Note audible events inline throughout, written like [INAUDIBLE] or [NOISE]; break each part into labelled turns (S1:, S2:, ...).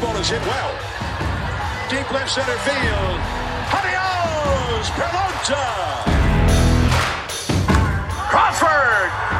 S1: Ball is hit well. Deep left center field. Adios, Pelota.
S2: Crawford.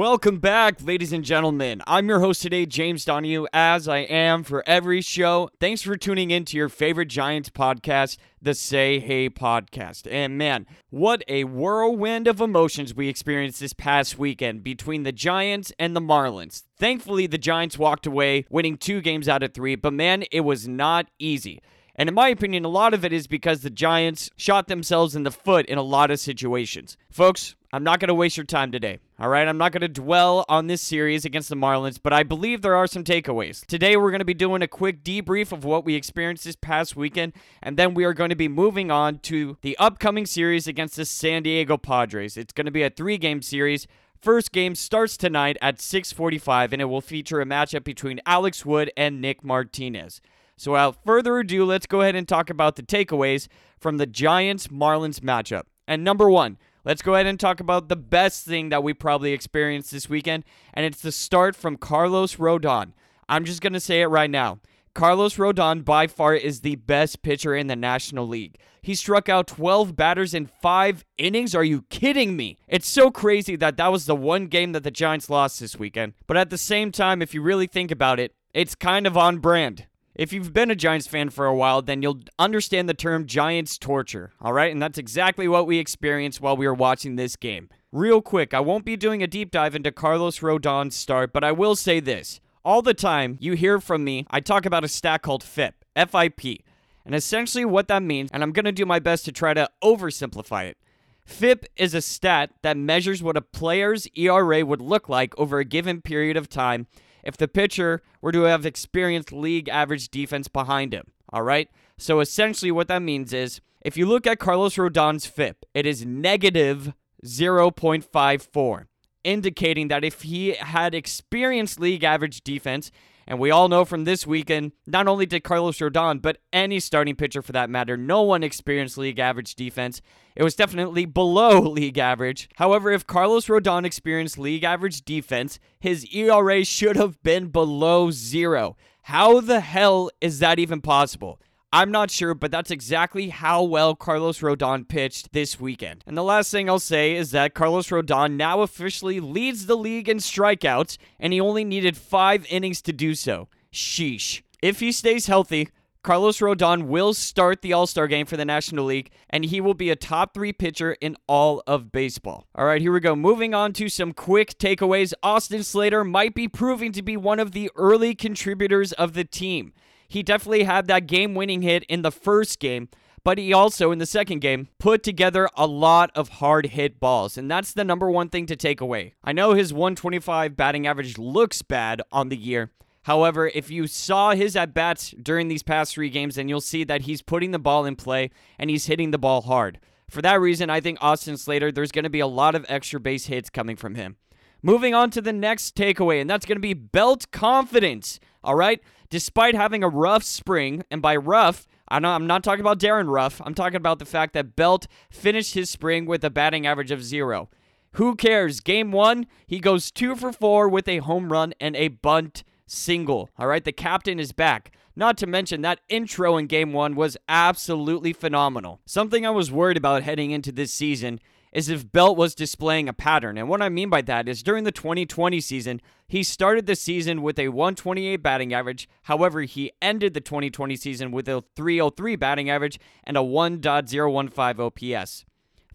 S3: Welcome back, ladies and gentlemen. I'm your host today, James Donahue, as I am for every show. Thanks for tuning in to your favorite Giants podcast, the Say Hey podcast. And man, what a whirlwind of emotions we experienced this past weekend between the Giants and the Marlins. Thankfully, the Giants walked away winning two games out of three, but man, it was not easy. And in my opinion, a lot of it is because the Giants shot themselves in the foot in a lot of situations. Folks, I'm not going to waste your time today. All right, I'm not going to dwell on this series against the Marlins, but I believe there are some takeaways. Today, we're going to be doing a quick debrief of what we experienced this past weekend, and then we are going to be moving on to the upcoming series against the San Diego Padres. It's going to be a three game series. First game starts tonight at 6:45 and it will feature a matchup between Alex Wood and Nick Martinez. So without further ado, let's go ahead and talk about the takeaways from the Giants Marlins matchup. And number 1, let's go ahead and talk about the best thing that we probably experienced this weekend, and it's the start from Carlos Rodon. I'm just going to say it right now. Carlos Rodon by far is the best pitcher in the National League. He struck out 12 batters in 5 innings. Are you kidding me? It's so crazy that that was the one game that the Giants lost this weekend. But at the same time, if you really think about it, it's kind of on brand. If you've been a Giants fan for a while, then you'll understand the term Giants torture, all right? And that's exactly what we experienced while we were watching this game. Real quick, I won't be doing a deep dive into Carlos Rodon's start, but I will say this. All the time you hear from me, I talk about a stat called FIP, FIP. And essentially what that means, and I'm going to do my best to try to oversimplify it. FIP is a stat that measures what a player's ERA would look like over a given period of time if the pitcher were to have experienced league average defense behind him. All right? So essentially, what that means is if you look at Carlos Rodon's FIP, it is negative 0.54, indicating that if he had experienced league average defense, and we all know from this weekend, not only did Carlos Rodon, but any starting pitcher for that matter, no one experienced league average defense. It was definitely below [LAUGHS] league average. However, if Carlos Rodon experienced league average defense, his ERA should have been below zero. How the hell is that even possible? I'm not sure, but that's exactly how well Carlos Rodon pitched this weekend. And the last thing I'll say is that Carlos Rodon now officially leads the league in strikeouts, and he only needed five innings to do so. Sheesh. If he stays healthy, Carlos Rodon will start the All Star game for the National League, and he will be a top three pitcher in all of baseball. All right, here we go. Moving on to some quick takeaways. Austin Slater might be proving to be one of the early contributors of the team. He definitely had that game winning hit in the first game, but he also, in the second game, put together a lot of hard hit balls, and that's the number one thing to take away. I know his 125 batting average looks bad on the year. However, if you saw his at bats during these past three games, then you'll see that he's putting the ball in play and he's hitting the ball hard. For that reason, I think Austin Slater, there's going to be a lot of extra base hits coming from him. Moving on to the next takeaway, and that's going to be belt confidence. All right? Despite having a rough spring, and by rough, I know I'm not talking about Darin Ruf. I'm talking about the fact that Belt finished his spring with a batting average of zero. Who cares? Game one, he goes two for four with a home run and a bunt single. All right, the captain is back. Not to mention that intro in game one was absolutely phenomenal. Something I was worried about heading into this season is if Belt was displaying a pattern. And what I mean by that is during the 2020 season, he started the season with a 128 batting average. However, he ended the 2020 season with a 303 batting average and a 1.015 OPS.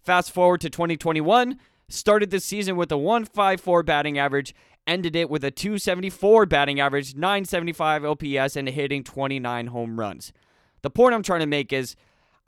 S3: Fast forward to 2021, started the season with a 154 batting average ended it with a 274 batting average, 975 OPS, and hitting 29 home runs. The point I'm trying to make is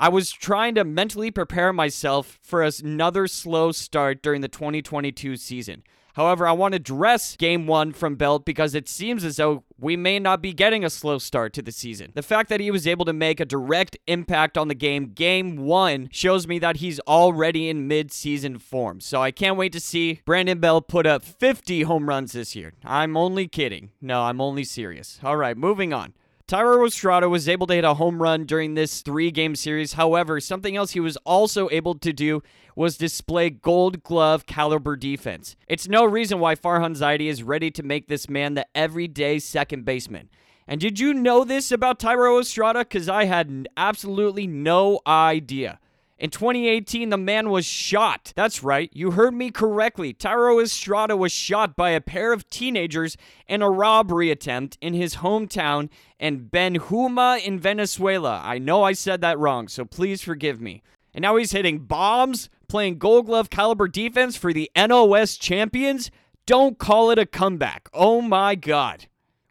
S3: I was trying to mentally prepare myself for another slow start during the 2022 season. However, I want to dress game one from Belt because it seems as though we may not be getting a slow start to the season. The fact that he was able to make a direct impact on the game game one shows me that he's already in mid season form. So I can't wait to see Brandon Belt put up 50 home runs this year. I'm only kidding. No, I'm only serious. All right, moving on. Thairo Estrada was able to hit a home run during this three game series. However, something else he was also able to do was display gold glove caliber defense. It's no reason why Farhan Zaidi is ready to make this man the everyday second baseman. And did you know this about Thairo Estrada? Because I had absolutely no idea. In 2018, the man was shot. That's right, you heard me correctly. Thairo Estrada was shot by a pair of teenagers in a robbery attempt in his hometown in Bejuma in Venezuela. I know I said that wrong, so please forgive me. And now he's hitting bombs, playing gold glove caliber defense for the NL West champions. Don't call it a comeback. Oh my god.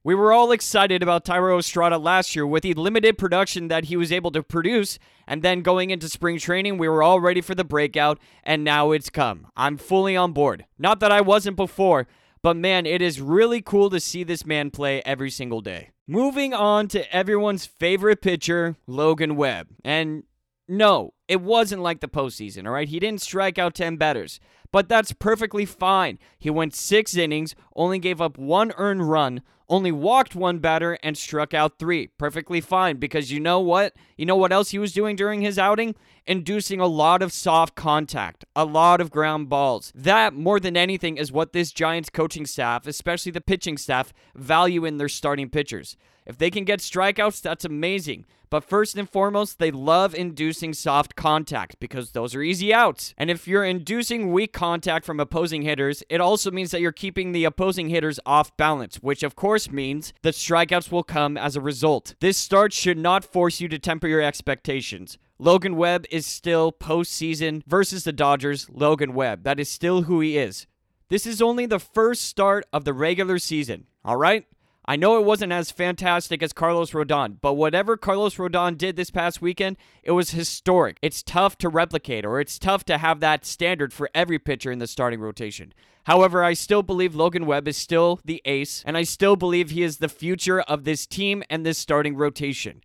S3: We were all excited about Thairo Estrada last year with the limited production that he was able to produce, and then going into spring training, we were all ready for the breakout, and now it's come. I'm fully on board. Not that I wasn't before, but man, it is really cool to see this man play every single day. Moving on to everyone's favorite pitcher, Logan Webb. And no, it wasn't like the postseason, all right? He didn't strike out 10 batters, but that's perfectly fine. He went six innings, only gave up one earned run, only walked one batter, and struck out three. Perfectly fine, because you know what? You know what else he was doing during his outing? Inducing a lot of soft contact, a lot of ground balls. That, more than anything, is what this Giants coaching staff, especially the pitching staff, value in their starting pitchers. If they can get strikeouts, that's amazing. But first and foremost, they love inducing soft contact because those are easy outs. And if you're inducing weak contact from opposing hitters, it also means that you're keeping the opposing hitters off balance, which of course means that strikeouts will come as a result. This start should not force you to temper your expectations. Logan Webb is still postseason versus the Dodgers. Logan Webb. That is still who he is. This is only the first start of the regular season, all right? I know it wasn't as fantastic as Carlos Rodon, but whatever Carlos Rodon did this past weekend, it was historic. It's tough to replicate, or it's tough to have that standard for every pitcher in the starting rotation. However, I still believe Logan Webb is still the ace, and I still believe he is the future of this team and this starting rotation.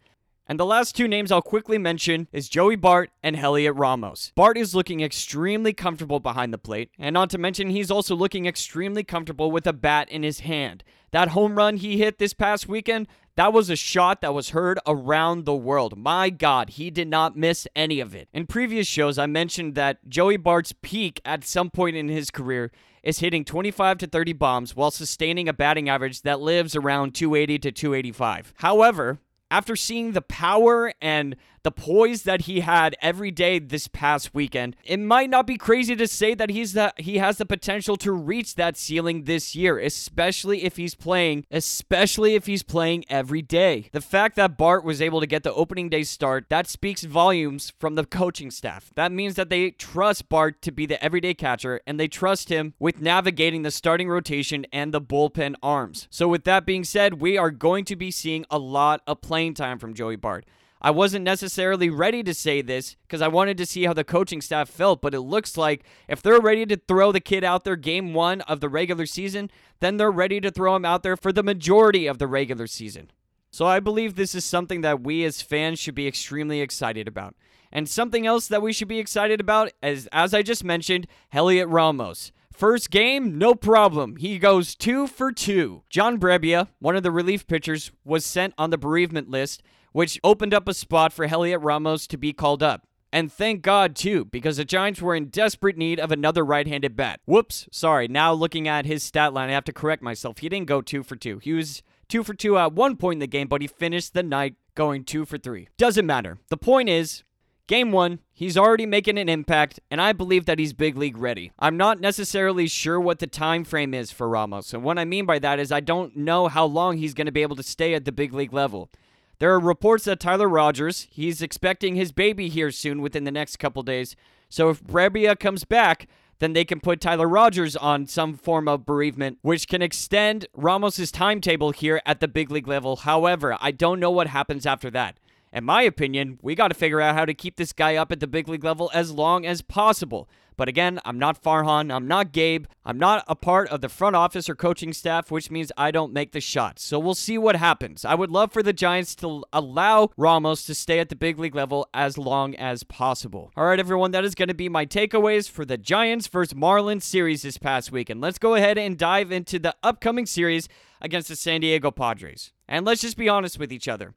S3: And the last two names I'll quickly mention is Joey Bart and Heliot Ramos. Bart is looking extremely comfortable behind the plate, and not to mention he's also looking extremely comfortable with a bat in his hand. That home run he hit this past weekend, that was a shot that was heard around the world. My God, he did not miss any of it. In previous shows, I mentioned that Joey Bart's peak at some point in his career is hitting 25 to 30 bombs while sustaining a batting average that lives around 280 to 285. However, after seeing the power and the poise that he had every day this past weekend, it might not be crazy to say that he's the he has the potential to reach that ceiling this year, especially if he's playing, especially if he's playing every day. The fact that Bart was able to get the opening day start, that speaks volumes from the coaching staff. That means that they trust Bart to be the everyday catcher and they trust him with navigating the starting rotation and the bullpen arms. So with that being said, we are going to be seeing a lot of playing time from Joey Bart. I wasn't necessarily ready to say this because I wanted to see how the coaching staff felt, but it looks like if they're ready to throw the kid out there game one of the regular season, then they're ready to throw him out there for the majority of the regular season. So I believe this is something that we as fans should be extremely excited about. And something else that we should be excited about is, as I just mentioned, Heliot Ramos. First game, no problem. He goes two for two. John Brebbia, one of the relief pitchers, was sent on the bereavement list which opened up a spot for Heliot Ramos to be called up. And thank God, too, because the Giants were in desperate need of another right handed bat. Whoops, sorry. Now looking at his stat line, I have to correct myself. He didn't go two for two. He was two for two at one point in the game, but he finished the night going two for three. Doesn't matter. The point is, Game one, he's already making an impact, and I believe that he's big league ready. I'm not necessarily sure what the time frame is for Ramos, and what I mean by that is I don't know how long he's going to be able to stay at the big league level. There are reports that Tyler Rogers, he's expecting his baby here soon within the next couple days. So if Brebbia comes back, then they can put Tyler Rogers on some form of bereavement, which can extend Ramos's timetable here at the big league level. However, I don't know what happens after that. In my opinion, we got to figure out how to keep this guy up at the big league level as long as possible. But again, I'm not Farhan, I'm not Gabe, I'm not a part of the front office or coaching staff, which means I don't make the shots. So we'll see what happens. I would love for the Giants to allow Ramos to stay at the big league level as long as possible. All right, everyone, that is going to be my takeaways for the Giants versus Marlins series this past week. And let's go ahead and dive into the upcoming series against the San Diego Padres. And let's just be honest with each other.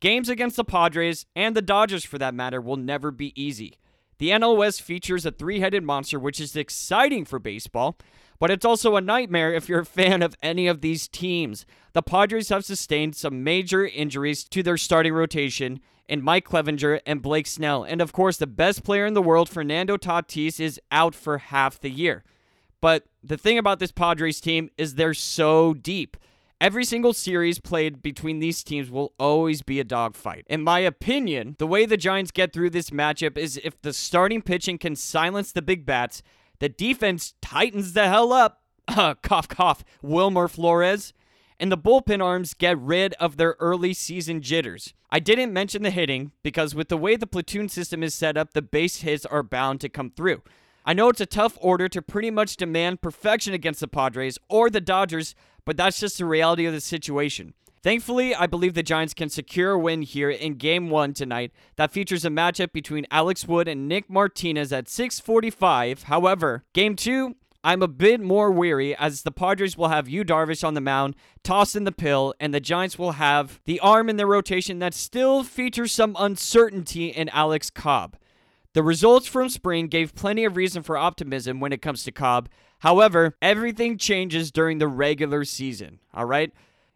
S3: Games against the Padres and the Dodgers, for that matter, will never be easy. The NL West features a three headed monster, which is exciting for baseball, but it's also a nightmare if you're a fan of any of these teams. The Padres have sustained some major injuries to their starting rotation in Mike Clevinger and Blake Snell. And of course, the best player in the world, Fernando Tatis, is out for half the year. But the thing about this Padres team is they're so deep. Every single series played between these teams will always be a dogfight. In my opinion, the way the Giants get through this matchup is if the starting pitching can silence the big bats, the defense tightens the hell up. [LAUGHS] Uh, cough, cough. Wilmer Flores. And the bullpen arms get rid of their early season jitters. I didn't mention the hitting because with the way the platoon system is set up, the base hits are bound to come through. I know it's a tough order to pretty much demand perfection against the Padres or the Dodgers, but that's just the reality of the situation. Thankfully, I believe the Giants can secure a win here in game 1 tonight that features a matchup between Alex Wood and Nick Martinez at 6:45. However, game 2 I'm a bit more weary as the Padres will have Yu Darvish on the mound, tossing the pill, and the Giants will have the arm in their rotation that still features some uncertainty in Alex Cobb. The results from spring gave plenty of reason for optimism when it comes to Cobb. However, everything changes during the regular season, all right?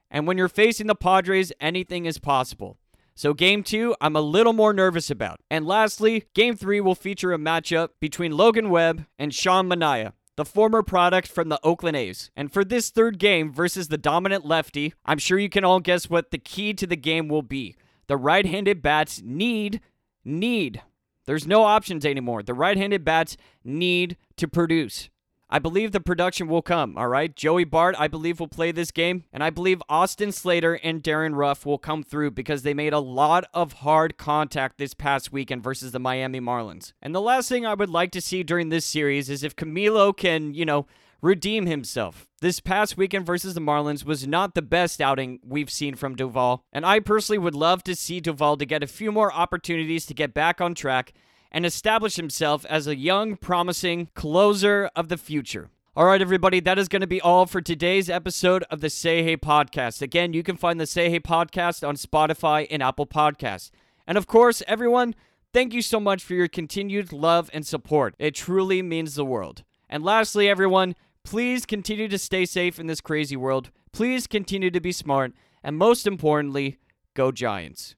S3: And when you're facing the Padres, anything is possible. So, game two, I'm a little more nervous about. And lastly, game three will feature a matchup between Logan Webb and Sean Manaea, the former product from the Oakland A's. And for this third game versus the dominant lefty, I'm sure you can all guess what the key to the game will be. The right handed bats need, need there's no options anymore. The right handed bats need to produce. I believe the production will come, all right? Joey Bart, I believe, will play this game. And I believe Austin Slater and Darin Ruf will come through because they made a lot of hard contact this past weekend versus the Miami Marlins. And the last thing I would like to see during this series is if Camilo can, you know, redeem himself. This past weekend versus the Marlins was not the best outing we've seen from Doval, and I personally would love to see Doval to get a few more opportunities to get back on track and establish himself as a young, promising closer of the future. All right, everybody, that is going to be all for today's episode of the Say Hey podcast. Again, you can find the Say Hey podcast on Spotify and Apple Podcasts. And of course, everyone, thank you so much for your continued love and support. It truly means the world. And lastly, everyone, please continue to stay safe in this crazy world. Please continue to be smart. And most importantly, go Giants.